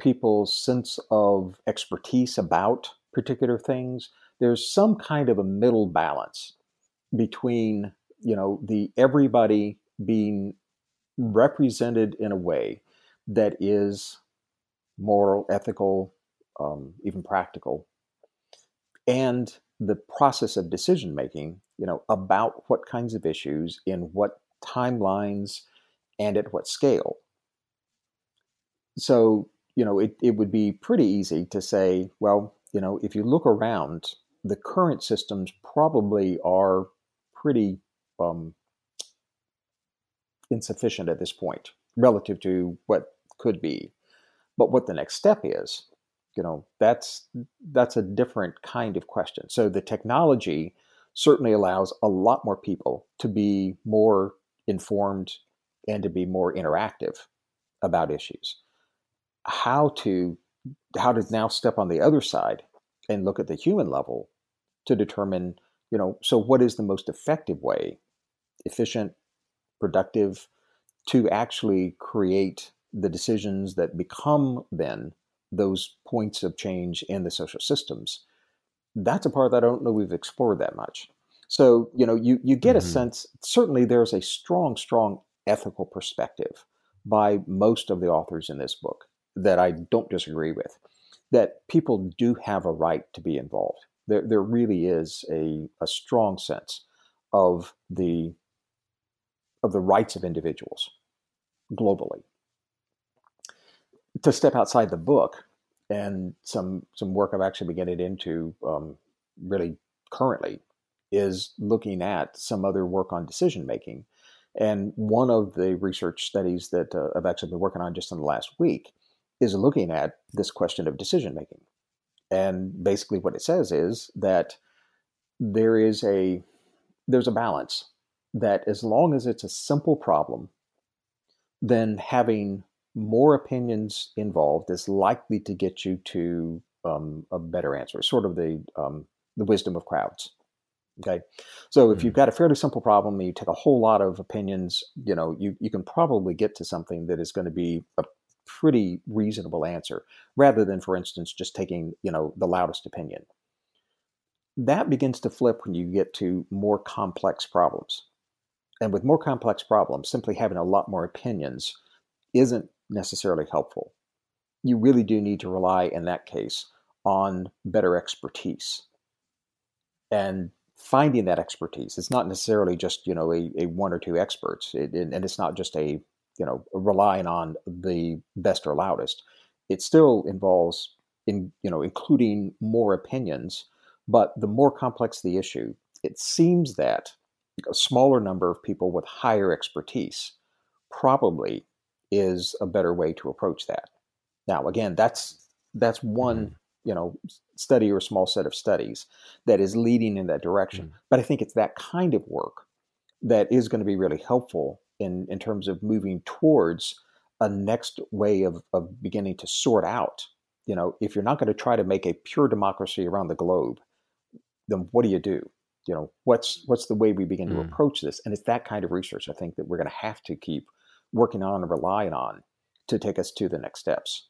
people's sense of expertise about particular things. There's some kind of a middle balance between you know the everybody being represented in a way that is moral, ethical, um, even practical, and the process of decision making, you know, about what kinds of issues, in what timelines, and at what scale. So, you know, it, it would be pretty easy to say, well, you know, if you look around, the current systems probably are pretty um, insufficient at this point relative to what could be. But what the next step is, you know, that's that's a different kind of question. So the technology certainly allows a lot more people to be more informed and to be more interactive about issues. How to how to now step on the other side and look at the human level to determine, you know, so what is the most effective way, efficient, productive to actually create the decisions that become then those points of change in the social systems. That's a part that I don't know we've explored that much. So, you know, you, you get mm-hmm. a sense, certainly there's a strong, strong ethical perspective by most of the authors in this book that I don't disagree with, that people do have a right to be involved. There, there really is a, a strong sense of the of the rights of individuals globally. To step outside the book and some some work I've actually been getting into um, really currently is looking at some other work on decision making. And one of the research studies that uh, I've actually been working on just in the last week is looking at this question of decision making. And basically, what it says is that there is a there's a balance that as long as it's a simple problem, then having more opinions involved is likely to get you to um, a better answer. Sort of the um, the wisdom of crowds. Okay, so if you've mm-hmm. got a fairly simple problem and you take a whole lot of opinions, you know you you can probably get to something that is going to be a pretty reasonable answer, rather than, for instance, just taking you know the loudest opinion. That begins to flip when you get to more complex problems. And with more complex problems, simply having a lot more opinions isn't necessarily helpful. You really do need to rely, in that case, on better expertise. And finding that expertise, it's not necessarily just, you know, a, a one or two experts. It, and it's not just a, you know, relying on the best or loudest. It still involves in, you know, including more opinions. But the more complex the issue, it seems that a smaller number of people with higher expertise probably is a better way to approach that. Now, again, that's that's one mm-hmm. you know study or small set of studies that is leading in that direction. Mm-hmm. But I think it's that kind of work that is going to be really helpful in in terms of moving towards a next way of, of beginning to sort out. You know, if you're not going to try to make a pure democracy around the globe, then what do you do? You know, what's what's the way we begin mm. to approach this? And it's that kind of research I think that we're going to have to keep working on and relying on to take us to the next steps.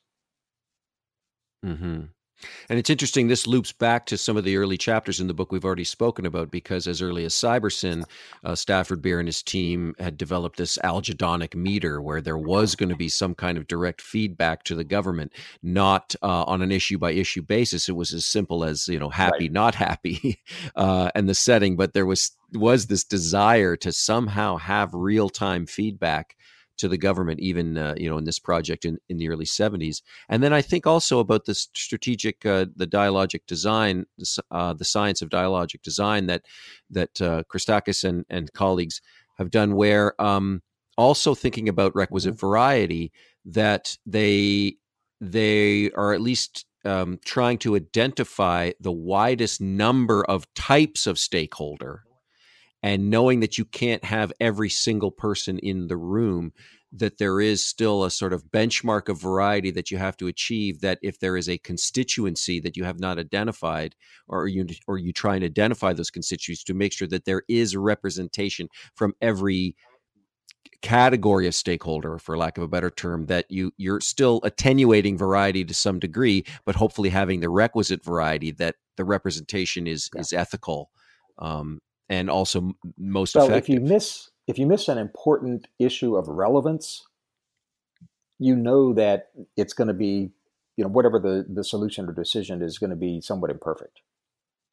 Hmm. And it's interesting, this loops back to some of the early chapters in the book we've already spoken about, because as early as Cybersyn, uh, Stafford Beer and his team had developed this algedonic meter where there was going to be some kind of direct feedback to the government, not uh, on an issue by issue basis. It was as simple as, you know, happy, right. not happy, uh, and the setting, but there was was this desire to somehow have real time feedback to the government, even uh, you know in this project in, in the early 70s. And then I think also about the strategic, uh, the dialogic design, uh, the science of dialogic design that that uh, Christakis and, and colleagues have done, where um, also thinking about requisite mm-hmm. variety, that they they are at least um, trying to identify the widest number of types of stakeholder and knowing that you can't have every single person in the room that there is still a sort of benchmark of variety that you have to achieve that if there is a constituency that you have not identified or you or you try and identify those constituencies to make sure that there is representation from every category of stakeholder for lack of a better term that you you're still attenuating variety to some degree but hopefully having the requisite variety that the representation is yeah. is ethical um, and also most well, effective. If you miss if you miss an important issue of relevance, you know that it's going to be, you know, whatever the, the solution or decision is going to be somewhat imperfect.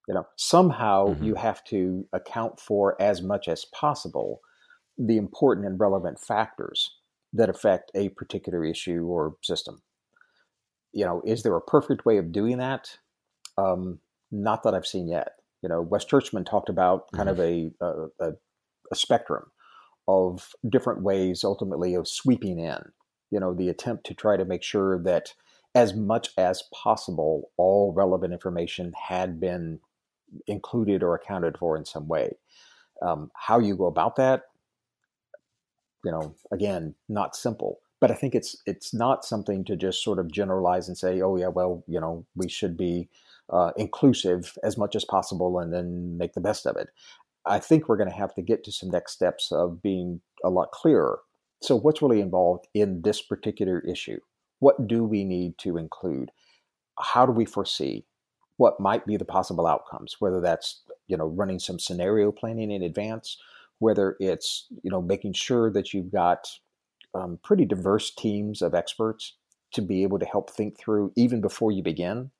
You know, somehow mm-hmm. you have to account for as much as possible the important and relevant factors that affect a particular issue or system. You know, is there a perfect way of doing that? Um, not that I've seen yet you know, Wes Churchman talked about kind mm-hmm. of a, a, a spectrum of different ways ultimately of sweeping in, you know, the attempt to try to make sure that as much as possible, all relevant information had been included or accounted for in some way. Um, how you go about that, you know, again, not simple. But I think it's it's not something to just sort of generalize and say, oh yeah, well, you know, we should be uh, inclusive as much as possible and then make the best of it. I think we're going to have to get to some next steps of being a lot clearer. So, what's really involved in this particular issue? What do we need to include? How do we foresee what might be the possible outcomes? Whether that's you know running some scenario planning in advance, whether it's you know making sure that you've got um, pretty diverse teams of experts to be able to help think through even before you begin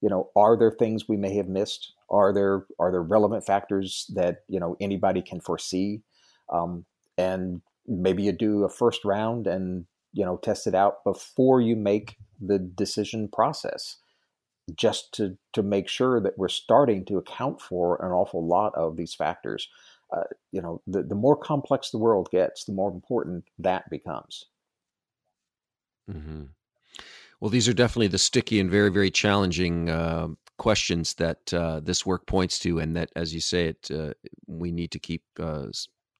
you know are there things we may have missed? Are there are there relevant factors that you know anybody can foresee? Um, and maybe you do a first round and you know test it out before you make the decision process just to to make sure that we're starting to account for an awful lot of these factors. Uh, you know the, the more complex the world gets the more important that becomes. Mm-hmm. Well, these are definitely the sticky and very, very challenging uh, questions that uh, this work points to, and that, as you say, it uh, we need to keep uh,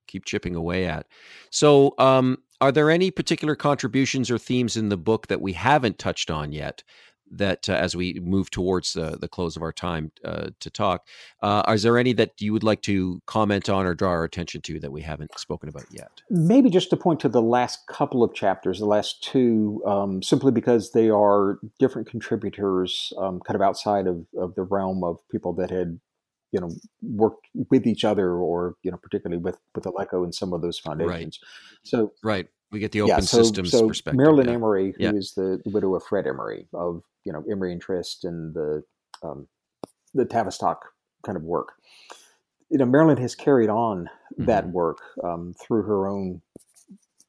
keep chipping away at. So, um, are there any particular contributions or themes in the book that we haven't touched on yet that uh, as we move towards uh, the close of our time uh, to talk, uh, is there any that you would like to comment on or draw our attention to that we haven't spoken about yet? Maybe just to point to the last couple of chapters, the last two, um, simply because they are different contributors, um, kind of outside of, of the realm of people that had you know worked with each other or you know particularly with with Aleco and some of those foundations right. so right we get the open yeah, so, systems so perspective. Merrelyn yeah. Emery, who yeah. is the widow of Fred Emery of you know Emery and Trist and the um, the Tavistock kind of work. You know, Merrelyn has carried on mm-hmm. that work um, through her own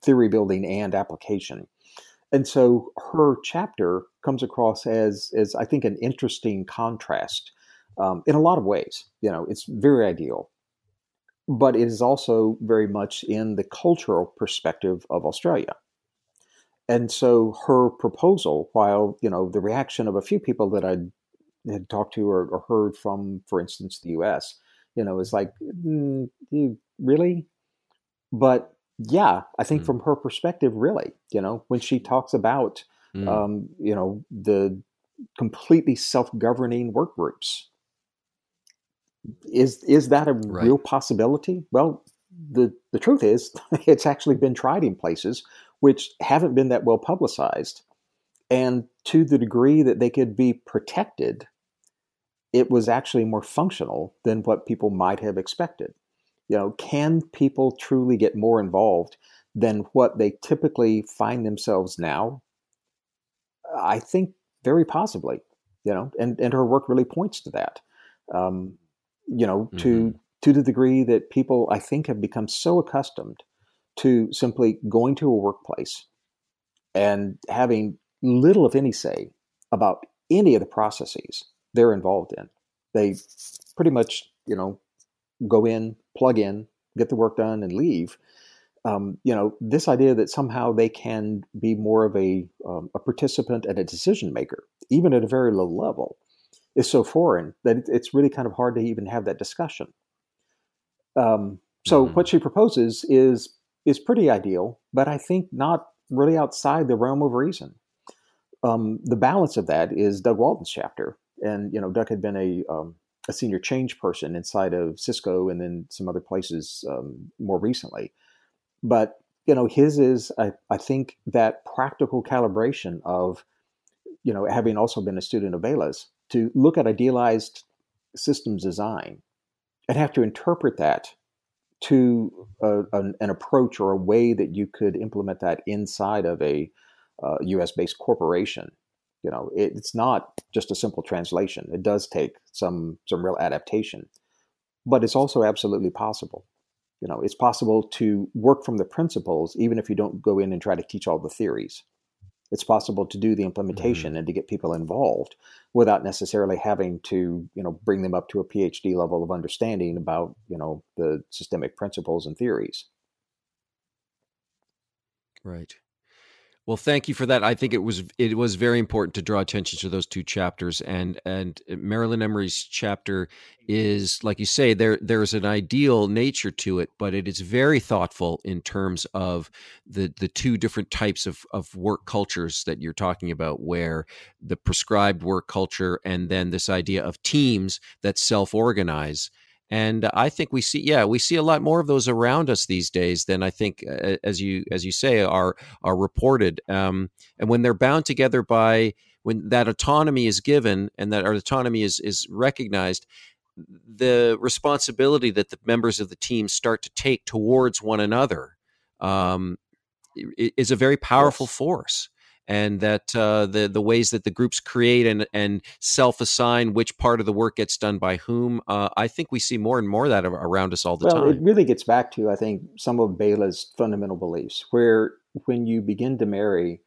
theory building and application, and so her chapter comes across as as I think an interesting contrast um, in a lot of ways. You know, it's very ideal but it is also very much in the cultural perspective of Australia. And so her proposal, while you know the reaction of a few people that I had talked to or, or, heard from, for instance, the U.S., you know, is like, mm, you really? But yeah, I think mm. from her perspective, really, you know, when she talks about, mm. um, you know, the completely self-governing work groups, is is that a right. real possibility? Well, the the truth is, it's actually been tried in places which haven't been that well publicized, and to the degree that they could be protected, it was actually more functional than what people might have expected. You know, can people truly get more involved than what they typically find themselves now? I think very possibly. You know, and and her work really points to that. Um, you know, mm-hmm. to to the degree that people I think have become so accustomed to simply going to a workplace and having little of any say about any of the processes they're involved in. They pretty much, you know, go in, plug in, get the work done, and leave. Um, you know, this idea that somehow they can be more of a, um, a participant and a decision maker, even at a very low level, is so foreign that it's really kind of hard to even have that discussion. Um, so mm-hmm. what she proposes is is pretty ideal, but I think not really outside the realm of reason. Um, the balance of that is Doug Walton's chapter, and you know Doug had been a um, a senior change person inside of Cisco and then some other places um, more recently. But you know his is I, I think that practical calibration of you know having also been a student of Bela's to look at idealized systems design and have to interpret that to a, an, an, approach or a way that you could implement that inside of a uh, U.S. based corporation. You know, it, it's not just a simple translation. It does take some some real adaptation, but it's also absolutely possible. You know, it's possible to work from the principles even if you don't go in and try to teach all the theories it's possible to do the implementation mm-hmm. and to get people involved without necessarily having to you know bring them up to a phd level of understanding about you know the systemic principles and theories right well, thank you for that. I think it was it was very important to draw attention to those two chapters, and and uh, Merrelyn Emery's chapter is like you say there there's an ideal nature to it, but it is very thoughtful in terms of the the two different types of of work cultures that you're talking about, where the prescribed work culture and then this idea of teams that self organize and I think we see, yeah, we see a lot more of those around us these days than I think, uh, as you as you say, are are reported. Um, and when they're bound together by when that autonomy is given and that our autonomy is is recognized, the responsibility that the members of the team start to take towards one another um, is a very powerful yes. force and that uh, the the ways that the groups create and and self assign which part of the work gets done by whom. Uh, I think we see more and more of that around us all the well, time. It really gets back to I think some of Bela's fundamental beliefs, where when you begin to marry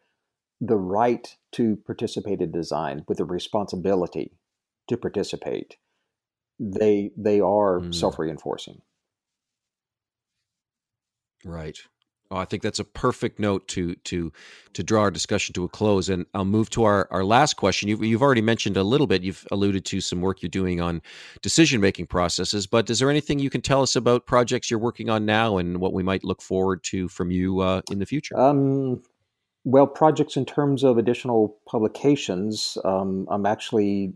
the right to participate in design with the responsibility to participate, they they are mm. self reinforcing. Right. Oh, I think that's a perfect note to to to draw our discussion to a close. And I'll move to our, our last question. You've, you've already mentioned a little bit. You've alluded to some work you're doing on decision making processes. But is there anything you can tell us about projects you're working on now and what we might look forward to from you uh, in the future? Um, well, projects in terms of additional publications. Um, I'm actually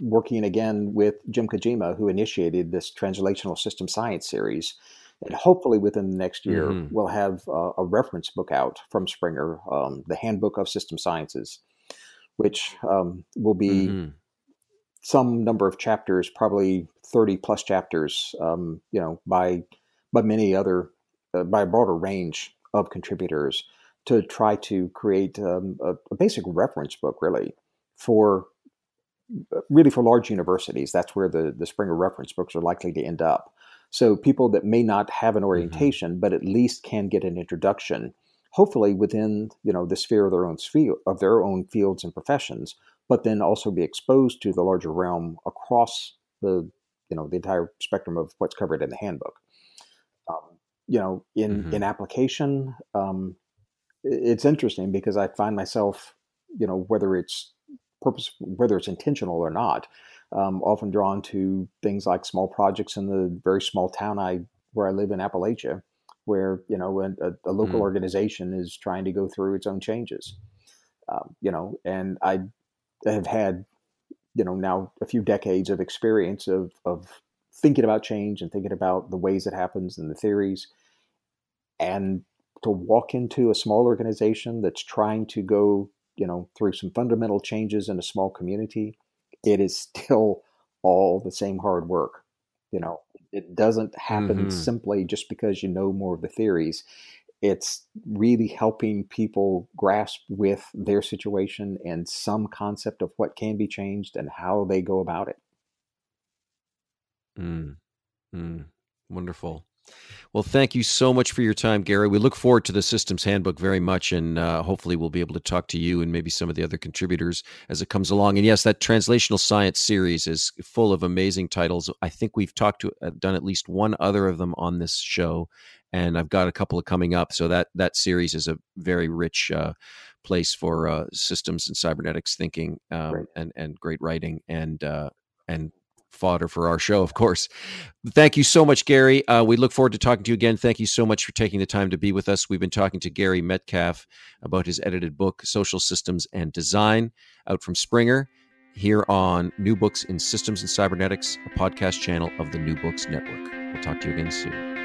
working again with Jim Kijima, who initiated this translational system science series and hopefully within the next year mm-hmm. we'll have uh, a reference book out from Springer, um, the Handbook of System Sciences, which um, will be mm-hmm. some number of chapters, probably thirty plus chapters, um, you know, by by many other uh, by a broader range of contributors to try to create um, a, a basic reference book, really for uh, really for large universities. That's where the the Springer reference books are likely to end up. So people that may not have an mm-hmm. orientation, mm-hmm. but at least can get an introduction, hopefully within you know the sphere of their own sphere of their own fields and professions, but then also be exposed to the larger realm across the you know the entire spectrum of what's covered in the handbook. you know, in mm-hmm. in application, um, it's interesting because I find myself, you know, whether it's purpose, whether it's intentional or not, um, often drawn to things like small projects in the very small town I where I live in Appalachia, where you know a, a local mm-hmm. organization is trying to go through its own changes. Um, you know, and I have had, you know, now a few decades of experience of of thinking about change and thinking about the ways it happens and the theories, and to walk into a small organization that's trying to go, you know, through some fundamental changes in a small community, it is still all the same hard work. You know, it doesn't happen mm-hmm. simply just because you know more of the theories. It's really helping people grasp with their situation and some concept of what can be changed and how they go about it. Mm. Mm. Wonderful. Well, thank you so much for your time, Gary. We look forward to the Systems Handbook very much, and uh, hopefully, we'll be able to talk to you and maybe some of the other contributors as it comes along. And yes, that translational science series is full of amazing titles. I think we've talked to uh, done at least one other of them on this show, and I've got a couple of coming up. So that that series is a very rich uh, place for uh, systems and cybernetics thinking um, and and great writing and uh, and fodder for our show, of course. Thank you so much, Gary. Uh, we look forward to talking to you again. Thank you so much for taking the time to be with us. We've been talking to Gary Metcalf about his edited book, Social Systems and Design, out from Springer, here on New Books in Systems and Cybernetics, a podcast channel of the New Books Network. We'll talk to you again soon.